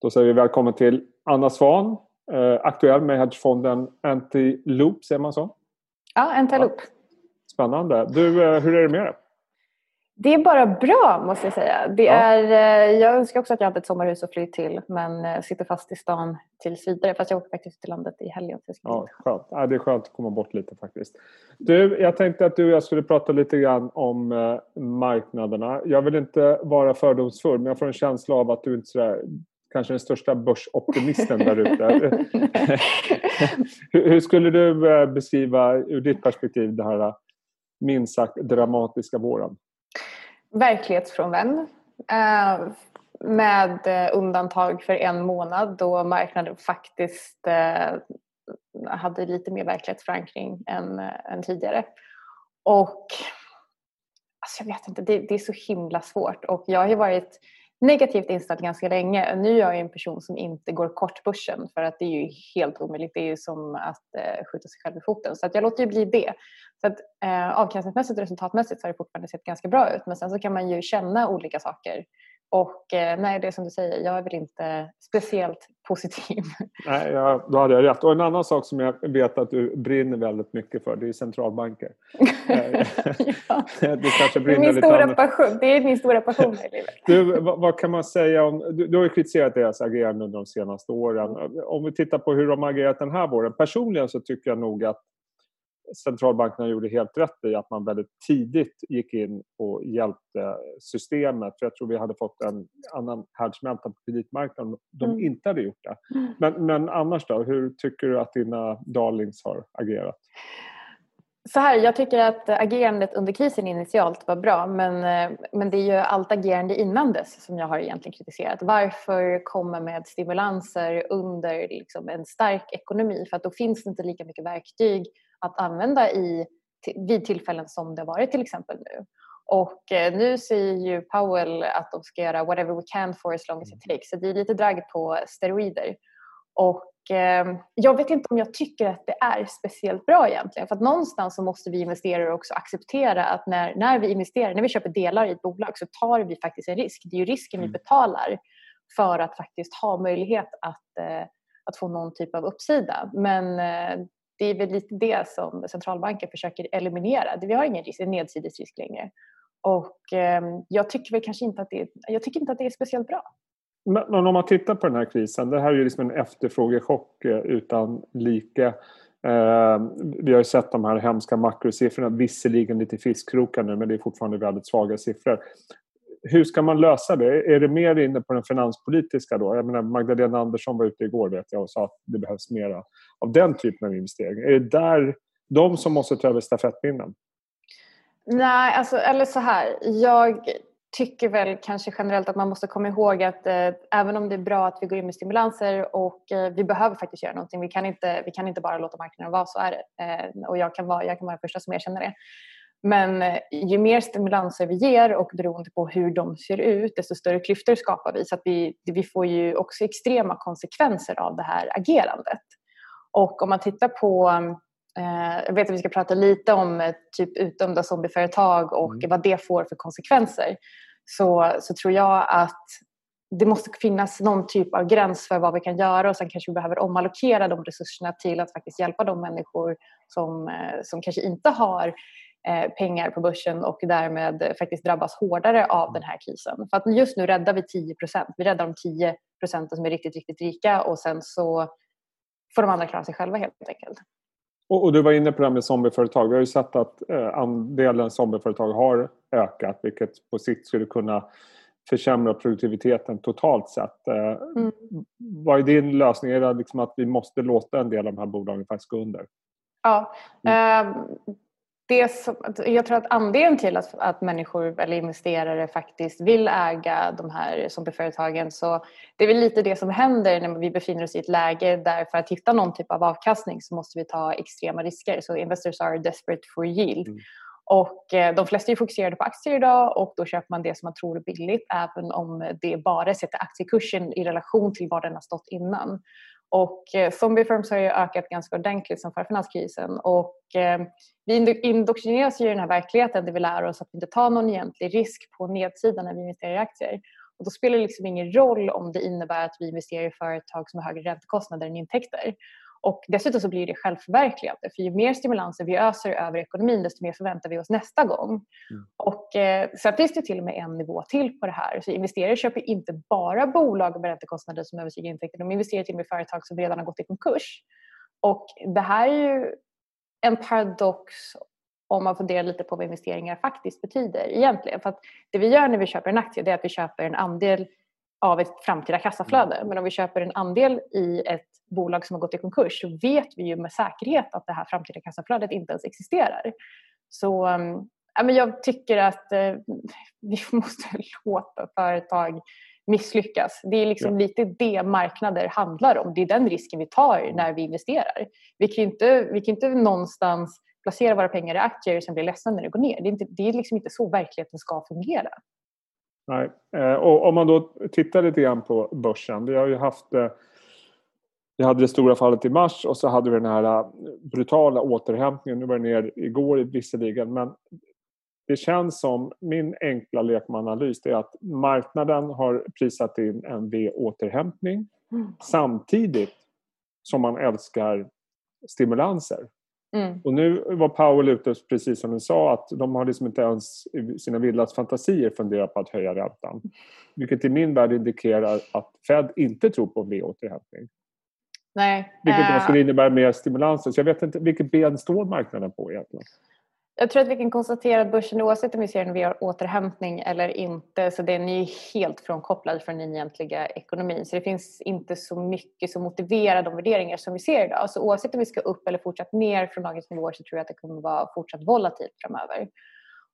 Då säger vi välkommen till Anna Svan, eh, aktuell med hedgefonden Antiloop, säger man så? Ja, Antiloop. Ja. Spännande. Du, eh, hur är det med det? Det är bara bra måste jag säga. Det ja. är, eh, jag önskar också att jag hade ett sommarhus att fly till men eh, sitter fast i stan tills vidare. Fast jag åker faktiskt till landet i helgen. Så ja, skönt. Ja, det är skönt att komma bort lite faktiskt. Du, jag tänkte att du och jag skulle prata lite grann om eh, marknaderna. Jag vill inte vara fördomsfull men jag får en känsla av att du inte är kanske den största börsoptimisten där ute. hur skulle du beskriva ur ditt perspektiv det här minst sagt dramatiska våren? verklighetsfrånvänd. Eh, med eh, undantag för en månad då marknaden faktiskt eh, hade lite mer verklighetsförankring än, än tidigare. Och alltså jag vet inte, det, det, är så himla svårt och jag har ju varit negativt inställd ganska länge. Nu är jag en person som inte går kort börsen för att det är ju helt omöjligt. Det är ju som att eh, skjuta sig själv i foten. Så att jag låter ju bli det. Så att, eh, avkastningsmässigt och resultatmässigt så har det fortfarande sett ganska bra ut. Men sen så kan man ju känna olika saker. Och eh, nej, det är som du säger, jag är väl inte speciellt positiv. Nej, ja, då hade jag rätt. Och en annan sak som jag vet att du brinner väldigt mycket för, det är centralbanker. ja. du kanske brinner det, är min stora passion. det är min stora passion i livet. Du, vad, vad, kan man säga om... Du, du har ju kritiserat deras agerande under de senaste åren. Om vi tittar på hur de har agerat den här våren. Personligen så tycker jag nog att centralbankerna gjorde helt rätt i att man väldigt tidigt gick in och hjälpte systemet. För jag tror vi hade fått en annan härdsmälta på kreditmarknaden om de mm. inte hade gjort det. Mm. Men, men annars då, hur tycker du att dina darlings har agerat? Så här, jag tycker att agerandet under krisen initialt var bra men, men det är ju allt agerande innan dess som jag har egentligen kritiserat. Varför komma med stimulanser under liksom en stark ekonomi? För att då finns det inte lika mycket verktyg att använda i, vid tillfällen som det har varit till exempel nu. Och eh, nu säger ju Powell att de ska göra whatever we can for as long as it takes. Så det är lite drag på steroider. Och eh, jag vet inte om jag tycker att det är speciellt bra egentligen. För att någonstans så måste vi investerare också acceptera att när, när vi investerar, när vi köper delar i ett bolag så tar vi faktiskt en risk. Det är ju risken vi mm. betalar för att faktiskt ha möjlighet att, eh, att få någon typ av uppsida. Men eh, det är väl lite det som centralbanken försöker eliminera. Vi har ingen risk, nedsidesrisk längre. Och eh, jag tycker väl kanske inte att det, jag tycker inte att det är speciellt bra. Men, om man tittar på den här krisen, det här är ju liksom en efterfrågechock eh, utan like. Eh, vi har ju sett de här hemska makrosiffrorna, visserligen lite fiskkrokar nu men det är fortfarande väldigt svaga siffror hur ska man lösa det? Är det mer inne på den finanspolitiska då? Jag menar, Magdalena Andersson var ute igår vet jag och sa att det behövs mer av den typen av investeringar. Är det där de som måste ta över stafettpinnen? Nej, alltså, eller så här. Jag tycker väl kanske generellt att man måste komma ihåg att eh, även om det är bra att vi går in med stimulanser och eh, vi behöver faktiskt göra någonting. Vi kan inte, vi kan inte bara låta marknaden vara, så är det. Eh, och jag kan, vara, jag kan vara den första som erkänner det. Men eh, ju mer stimulanser vi ger och beroende på hur de ser ut desto större klyftor skapar vi. Så att vi, vi får ju också extrema konsekvenser av det här agerandet. Och om man tittar på eh, jag vet att vi ska prata lite om eh, typ utdömda zombieföretag och mm. vad det får för konsekvenser. Så, så tror jag att det måste finnas någon typ av gräns för vad vi kan göra och sen kanske vi behöver omallokera de resurserna till att faktiskt hjälpa de människor som, som kanske inte har pengar på börsen och därmed faktiskt drabbas hårdare av den här krisen. För att just nu räddar vi 10% Vi räddar de 10 procenten som är riktigt, riktigt rika och sen så får de andra klara sig själva helt enkelt. Och, och du var inne på det här med zombieföretag. Vi har ju sett att eh, andelen zombieföretag har ökat vilket på sikt skulle kunna försämra produktiviteten totalt sett. Eh, mm. Vad är din lösning? Är det liksom att vi måste låta en del av de här bolagen faktiskt gå under? Ja, mm. eh, det som, jag tror att anledningen till att, att människor eller investerare faktiskt vill äga de här zombieföretagen så det är väl lite det som händer när vi befinner oss i ett läge där för att hitta någon typ av avkastning så måste vi ta extrema risker. Så investors are desperate for yield. Mm. Och eh, de flesta är fokuserade på aktier idag och då köper man det som man tror är billigt även om det bara sätter aktiekursen i relation till vad den har stått innan. Och eh, zombie firms har ju ökat ganska ordentligt sen förra finanskrisen och eh, vi indoktrineras ju i den här verkligheten där vi lär oss att vi inte tar någon egentlig risk på nedsidan när vi investerar i aktier. Och då spelar det liksom ingen roll om det innebär att vi investerar i företag som har högre räntekostnader än intäkter. Och dessutom så blir det självförverkligande för ju mer stimulanser vi öser över ekonomin desto mer förväntar vi oss nästa gång. Mm. Och eh, sen finns det till och med en nivå till på det här. Så investerare köper inte bara bolag med räntekostnader som överstiger intäkter, de investerar till och med i företag som redan har gått i konkurs. Och det här är ju en paradox om man funderar lite på vad investeringar faktiskt betyder egentligen. För att det vi gör när vi köper en aktie det är att vi köper en andel av ett framtida kassaflöde. Mm. Men om vi köper en andel i ett bolag som har gått i konkurs så vet vi ju med säkerhet att det här framtida kassaflödet inte ens existerar. Så ja, men jag tycker att uh, vi måste låta företag misslyckas. Det är liksom ja. lite det marknader handlar om. Det är den risken vi tar när vi investerar. Vi kan inte, vi kan inte någonstans placera våra pengar i aktier och sen bli ledsna när det går ner. Det är, inte, det är liksom inte så verkligheten ska fungera. Nej. Eh, och om man då tittar lite grann på börsen. Vi har ju haft eh, vi hade det stora fallet i mars och så hade vi den här äh, brutala återhämtningen. Nu var det ner igår visserligen men det känns som, min enkla lekmananalys är att marknaden har prisat in en V-återhämtning mm. samtidigt som man älskar stimulanser. Mm. Och nu var Powell ute precis som du sa att de har liksom inte ens i sina vildaste fantasier funderat på att höja räntan. Vilket i min värld indikerar att Fed inte tror på V-återhämtning. Nej. Vilket då skulle eh, innebära mer stimulanser. Så jag vet inte, vilket ben står marknaden på egentligen? Jag tror att vi kan konstatera att börsen oavsett om vi ser en återhämtning eller inte så den är ju helt frånkopplad från den egentliga ekonomin. Så det finns inte så mycket som motiverar de värderingar som vi ser idag. Så oavsett om vi ska upp eller fortsatt ner från dagens nivåer så tror jag att det kommer vara fortsatt volatilt framöver.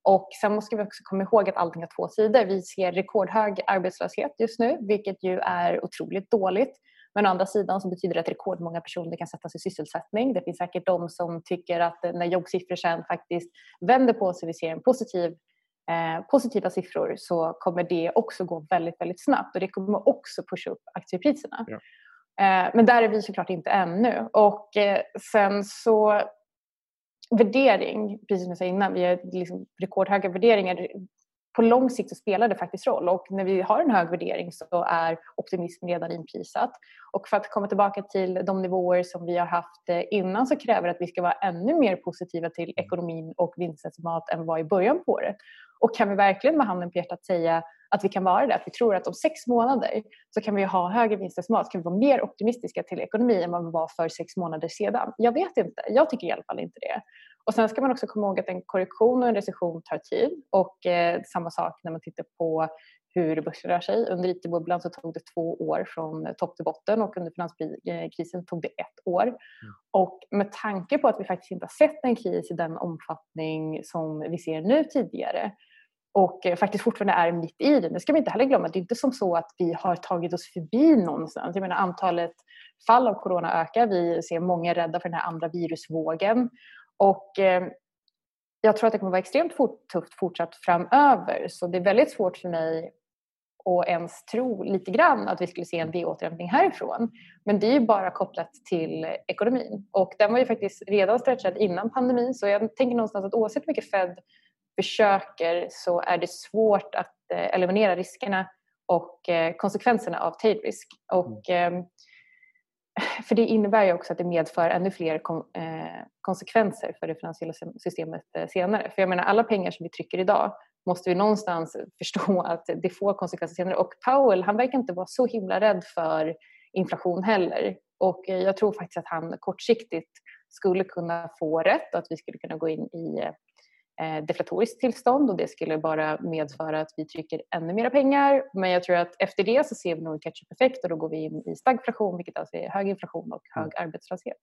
Och sen måste vi också komma ihåg att allting har två sidor. Vi ser rekordhög arbetslöshet just nu vilket ju är otroligt dåligt. Men å andra sidan så betyder det att rekordmånga personer kan sättas i sysselsättning. Det finns säkert de som tycker att när jobbsiffror sen faktiskt vänder på sig, vi ser en positiv eh, positiva siffror så kommer det också gå väldigt, väldigt snabbt och det kommer också pusha upp aktiepriserna. Ja. Eh, men där är vi såklart inte ännu. Och eh, sen så värdering, precis som jag sa innan, vi har liksom rekordhöga värderingar på lång sikt så spelar det faktiskt roll och när vi har en hög värdering så är optimism redan inprisat. Och för att komma tillbaka till de nivåer som vi har haft eh, innan så kräver det att vi ska vara ännu mer positiva till ekonomin och vinstestimat än vad i början på året. Och kan vi verkligen med handen på hjärtat säga att vi kan vara det, att vi tror att om sex månader så kan vi ha högre vinstestimat, kan vi vara mer optimistiska till ekonomi än vad vi var för sex månader sedan? Jag vet inte, jag tycker i alla fall inte det. Och sen ska man också komma ihåg att en korrektion och en recession tar tid och eh, samma sak när man tittar på hur börsen rör sig. Under IT-bubblan så tog det två år från topp till botten och under finanskrisen tog det ett år. Mm. Och med tanke på att vi faktiskt inte har sett en kris i den omfattning som vi ser nu tidigare och eh, faktiskt fortfarande är mitt i den. Det ska vi inte heller glömma. Det är inte som så att vi har tagit oss förbi någonstans. Jag menar antalet fall av corona ökar. Vi ser många rädda för den här andra virusvågen. Och eh, jag tror att det kommer vara extremt fort, tufft fortsatt framöver. Så det är väldigt svårt för mig att ens tro lite grann att vi skulle se en V-återhämtning härifrån. Men det är ju bara kopplat till ekonomin. Och den var ju faktiskt redan stretchad innan pandemin så jag tänker någonstans att oavsett hur mycket Fed försöker så är det svårt att eh, eliminera riskerna och eh, konsekvenserna av tail risk. Och, mm för det innebär ju också att det medför ännu fler eh, konsekvenser för det finansiella systemet eh, senare. För jag menar alla pengar som vi trycker idag måste vi någonstans förstå att det får konsekvenser senare. Och Powell han verkar inte vara så himla rädd för inflation heller. Och eh, jag tror faktiskt att han kortsiktigt skulle kunna få rätt och att vi skulle kunna gå in i eh, deflatoriskt tillstånd och det skulle bara medföra att vi trycker ännu mera pengar. Men jag tror att efter det så ser vi nog en catch-up-effekt och då går vi in i stagflation vilket alltså är hög inflation och hög mm. arbetslöshet.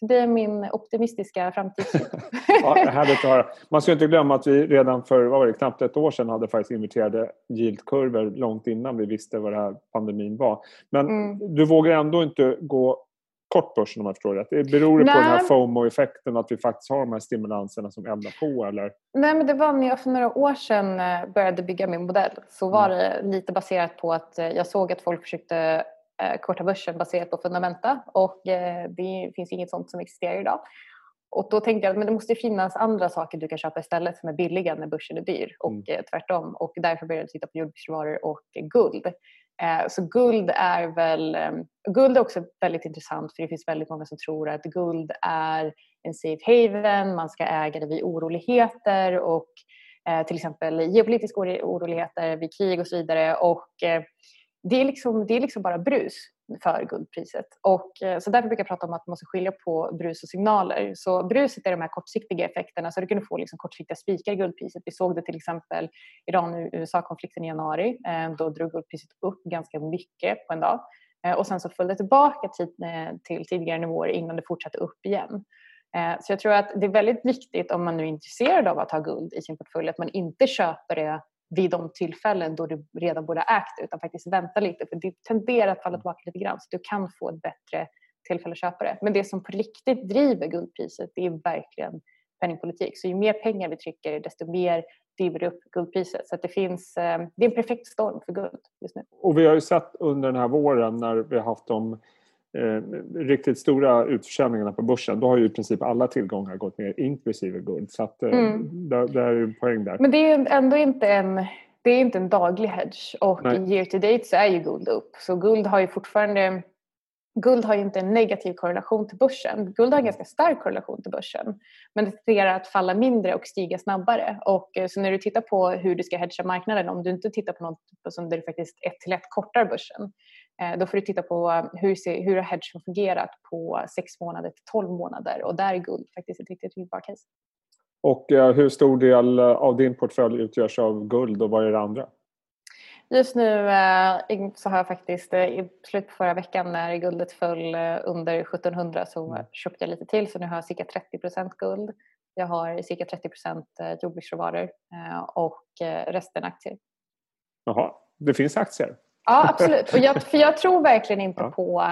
Så det är min optimistiska framtidssyn. ja, härligt att höra. Man ska inte glömma att vi redan för vad var det, knappt ett år sedan hade faktiskt inverterade yieldkurvor långt innan vi visste vad den här pandemin var. Men mm. du vågar ändå inte gå kort börsen om jag förstår rätt? Beror det på den här FOMO-effekten att vi faktiskt har de här stimulanserna som eldar på eller? Nej men det var när jag för några år sedan eh, började bygga min modell så var mm. det lite baserat på att eh, jag såg att folk försökte eh, korta börsen baserat på fundamenta och det finns inget sånt som existerar idag. Och då tänkte jag att det måste finnas andra saker du kan köpa istället som är billiga när börsen är dyr och mm. Tvärtom. Och därför började jag titta på jordbruksvaror och guld. Eh, så guld är väl, ehm, guld är också väldigt intressant för det finns väldigt många som tror att guld är en safe haven, man ska äga det vid oroligheter och eh, till exempel geopolitiska oroligheter vid krig och så vidare. Och eh, det är liksom, det är liksom bara brus för guldpriset. Och, eh, så därför brukar jag prata om att man måste skilja på brus och signaler. Så bruset är de här kortsiktiga effekterna, så du kunde få liksom kortsiktiga spikar i guldpriset. Vi såg det till exempel Iran-USA-konflikten i januari. Eh, då drog guldpriset upp ganska mycket på en dag. Eh, och sen så föll det tillbaka till, till tidigare nivåer innan det fortsatte upp igen. Så jag tror att det är väldigt viktigt om man nu är intresserad av att ha guld i sin portfölj att man inte köper det vid de tillfällen då du redan borde ha ägt det utan faktiskt vänta lite för det tenderar att falla tillbaka lite grann så du kan få ett bättre tillfälle att köpa det. Men det som på riktigt driver guldpriset det är verkligen penningpolitik. Så ju mer pengar vi trycker desto mer driver det upp guldpriset. Så det finns, eh, det är en perfekt storm för guld just nu. Och vi har ju sett under den här våren när vi har haft de riktigt stora utförsäljningarna på börsen, då har ju i princip alla tillgångar gått ner inklusive guld. Så att, eh, mm. det, det är en poäng där. Men det är ändå inte en, det är inte en daglig hedge och Nej. year to date så är ju guld upp. Så guld har ju fortfarande Guld har ju inte en negativ korrelation till börsen. Guld har en ganska stark korrelation till börsen. Men det tenderar att falla mindre och stiga snabbare. Och eh, så när du tittar på hur du ska hedga marknaden, om du inte tittar på något som där du faktiskt ett till ett kortar börsen, Eh, då får du titta på hur, ser, hur har hedgen fungerat på 6 månader till 12 månader och där är guld faktiskt ett riktigt bra case. Och eh, hur stor del av din portfölj utgörs av guld och vad är det andra? Just nu eh, så har jag faktiskt i slutet på förra veckan när guldet föll under 1700 så mm. köpte jag lite till så nu har jag cirka 30% guld. Jag har cirka 30% jordbruksråvaror och resten aktier. Jaha, det finns aktier? Ja, absolut. Och jag, för jag tror verkligen inte ja. på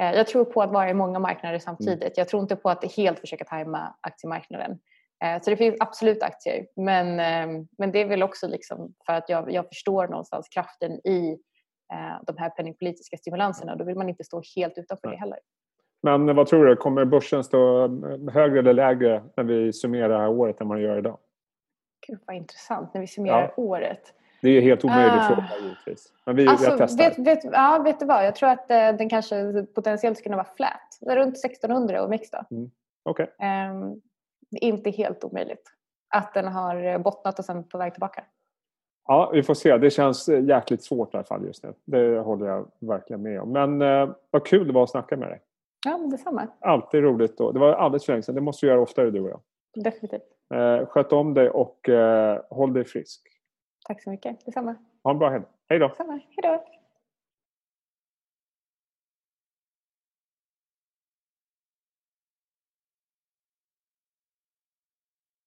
eh, jag tror på att vara i många marknader samtidigt. Mm. Jag tror inte på att helt försöka tajma aktiemarknaden. Eh, så det finns absolut aktier. Men, eh, men det är väl också liksom för att jag, jag förstår någonstans kraften i de här penningpolitiska stimulanserna. Då vill man inte stå helt utanför det heller. Men vad tror du, kommer börsen stå högre eller lägre när vi summerar året än vad den gör idag? Gud vad intressant, när vi summerar ja. året. Det är helt omöjligt fråga givetvis. Men vi, alltså, jag testar. Vet, vet, ja, vet du vad? Jag tror att eh, den kanske potentiellt skulle kunna vara flat. Runt 1600 och då. Mm. Okay. Um, ehm, inte helt omöjligt. Att den har bottnat och sen på väg tillbaka. Ja, vi får se. Det känns jäkligt svårt i alla fall just nu. Det håller jag verkligen med om. Men eh, vad kul det var att snacka med dig. Ja, detsamma. Alltid roligt. Då. Det var alldeles för länge sedan. Det måste vi göra oftare du och jag. Definitivt. Eh, sköt om dig och eh, håll dig frisk. Tack så mycket. Detsamma. Ha en bra helg. Hej då. Detsamma. Hej då.